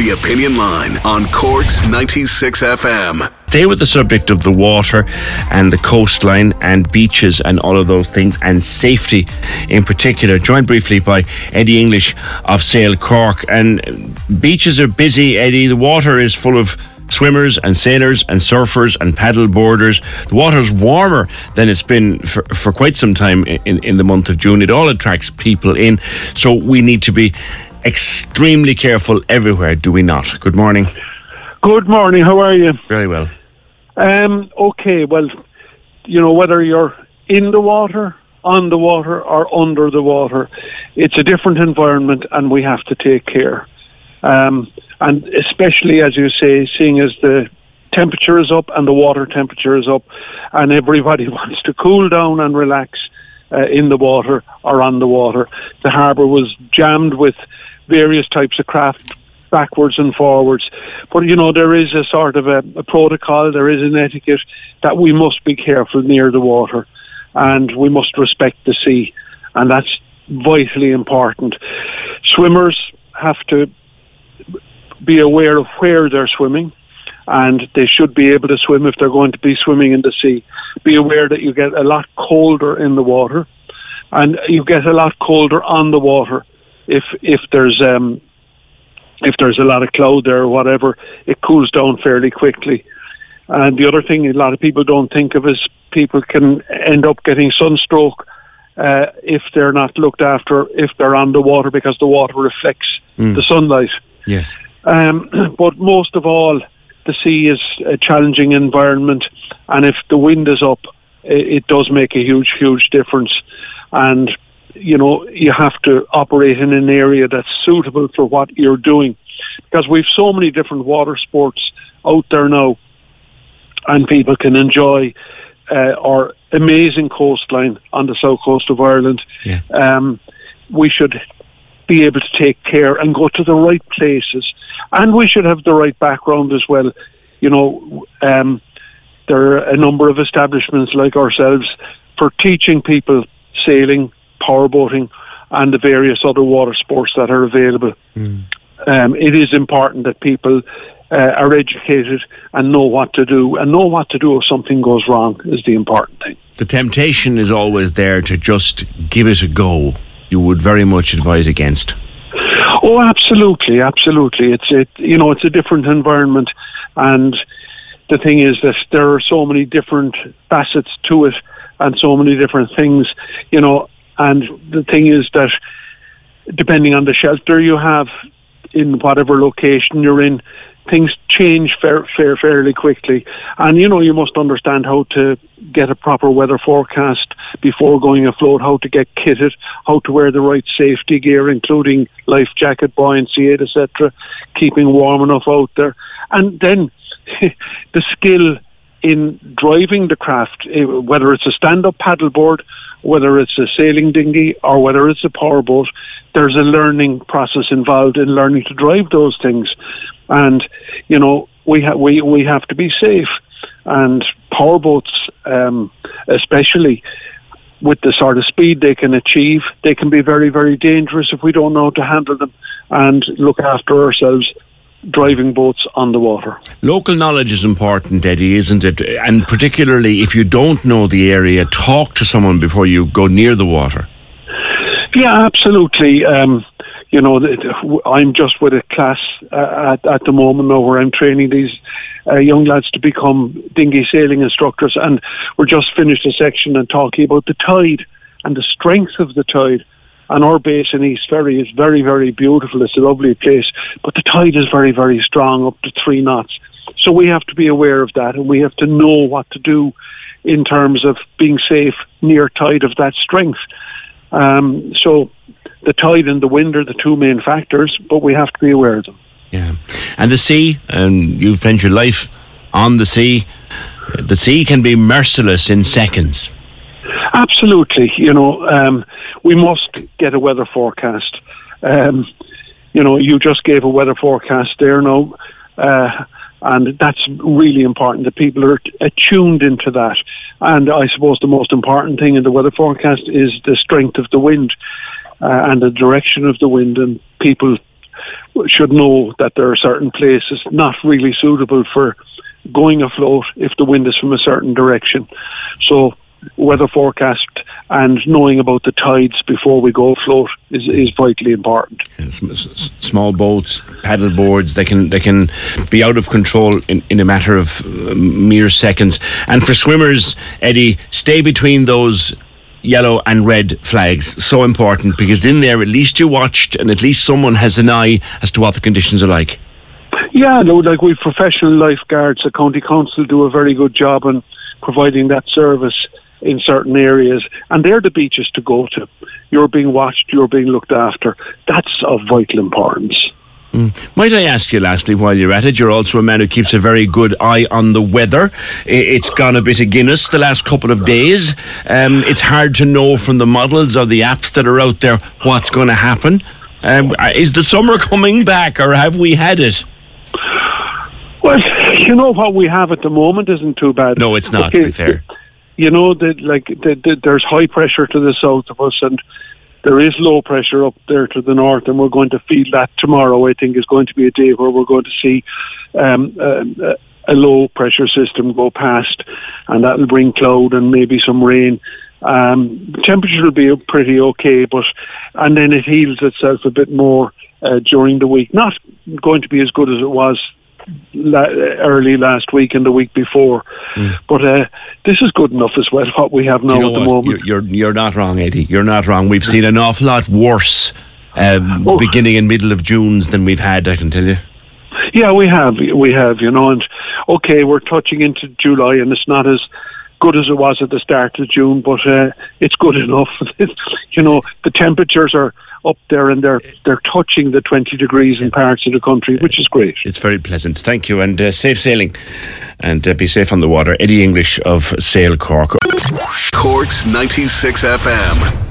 The Opinion Line on Cork's 96 FM. Stay with the subject of the water and the coastline and beaches and all of those things and safety in particular. Joined briefly by Eddie English of Sail Cork. And beaches are busy, Eddie. The water is full of swimmers and sailors and surfers and paddle boarders. The water's warmer than it's been for, for quite some time in, in the month of June. It all attracts people in. So we need to be extremely careful everywhere, do we not? Good morning. Good morning. How are you? Very well. Um, okay, well, you know, whether you're in the water, on the water, or under the water, it's a different environment and we have to take care. Um, and especially, as you say, seeing as the temperature is up and the water temperature is up, and everybody wants to cool down and relax uh, in the water or on the water. The harbour was jammed with various types of craft backwards and forwards. But you know, there is a sort of a, a, protocol, there is an etiquette that we must be careful near the water and we must respect the sea. And that's vitally important. Swimmers have to be aware of where they're swimming and they should be able to swim if they're going to be swimming in the sea. Be aware that you get a lot colder in the water and you get a lot colder on the water if if there's um, if there's a lot of cloud there or whatever, it cools down fairly quickly. And the other thing a lot of people don't think of is people can end up getting sunstroke uh, if they're not looked after, if they're on the water because the water reflects mm. the sunlight. Yes. Um, but most of all, the sea is a challenging environment, and if the wind is up, it, it does make a huge, huge difference. And you know, you have to operate in an area that's suitable for what you're doing. Because we've so many different water sports out there now, and people can enjoy uh, our amazing coastline on the south coast of Ireland. Yeah. Um, we should be able to take care and go to the right places, and we should have the right background as well. You know, um, there are a number of establishments like ourselves for teaching people sailing, powerboating, and the various other water sports that are available. Mm. Um, it is important that people uh, are educated and know what to do, and know what to do if something goes wrong is the important thing. The temptation is always there to just give it a go. You would very much advise against. Oh, absolutely, absolutely. It's it, you know, it's a different environment, and the thing is that there are so many different facets to it, and so many different things. You know, and the thing is that depending on the shelter you have in whatever location you're in, things change fair, fair, fairly quickly. And you know, you must understand how to get a proper weather forecast before going afloat, how to get kitted, how to wear the right safety gear, including life jacket, buoyancy aid, etc., keeping warm enough out there. And then the skill in driving the craft, eh, whether it's a stand up paddleboard whether it's a sailing dinghy or whether it's a powerboat, there's a learning process involved in learning to drive those things. And, you know, we, ha- we, we have to be safe. And powerboats, um, especially with the sort of speed they can achieve, they can be very, very dangerous if we don't know how to handle them and look after ourselves driving boats on the water. Local knowledge is important, Eddie, isn't it? And particularly if you don't know the area, talk to someone before you go near the water. Yeah, absolutely. Um, you know, I'm just with a class uh, at, at the moment now where I'm training these uh, young lads to become dinghy sailing instructors, and we're just finished a section and talking about the tide and the strength of the tide and our base in East Ferry is very, very beautiful. It's a lovely place, but the tide is very, very strong, up to three knots. So we have to be aware of that, and we have to know what to do in terms of being safe near tide of that strength. Um, so the tide and the wind are the two main factors, but we have to be aware of them. Yeah, and the sea, and you've spent your life on the sea. The sea can be merciless in seconds. Absolutely, you know, um, we must get a weather forecast. Um, you know, you just gave a weather forecast there now, uh, and that's really important that people are attuned into that. And I suppose the most important thing in the weather forecast is the strength of the wind uh, and the direction of the wind, and people should know that there are certain places not really suitable for going afloat if the wind is from a certain direction. So weather forecast and knowing about the tides before we go afloat is, is vitally important. Small boats, paddle boards, they can they can be out of control in, in a matter of uh, mere seconds. And for swimmers, Eddie, stay between those yellow and red flags. So important because in there, at least you watched and at least someone has an eye as to what the conditions are like. Yeah, no, like we professional lifeguards, the county council do a very good job in providing that service in certain areas, and they're the beaches to go to. You're being watched, you're being looked after. That's of vital importance. Mm. Might I ask you lastly, while you're at it, you're also a man who keeps a very good eye on the weather. It's gone a bit of Guinness the last couple of days. Um, it's hard to know from the models or the apps that are out there what's going to happen. Um, is the summer coming back, or have we had it? Well, you know what we have at the moment isn't too bad. No, it's not. Okay. To be fair, you know that like the, the, there's high pressure to the south of us, and there is low pressure up there to the north, and we're going to feel that tomorrow. I think is going to be a day where we're going to see um, uh, a low pressure system go past, and that will bring cloud and maybe some rain. Um, temperature will be pretty okay, but and then it heals itself a bit more uh, during the week. Not going to be as good as it was la- early last week and the week before. Mm. But uh, this is good enough as well. What we have now you know at the what? moment. You're, you're, you're not wrong, Eddie. You're not wrong. We've seen an awful lot worse um, oh. beginning and middle of June's than we've had. I can tell you. Yeah, we have. We have. You know, and okay, we're touching into July, and it's not as good as it was at the start of June, but uh, it's good enough. you know, the temperatures are up there and they're they're touching the 20 degrees in parts of the country, which is great. It's very pleasant. Thank you and uh, safe sailing and uh, be safe on the water. Eddie English of Sail Cork. Cork's 96 FM.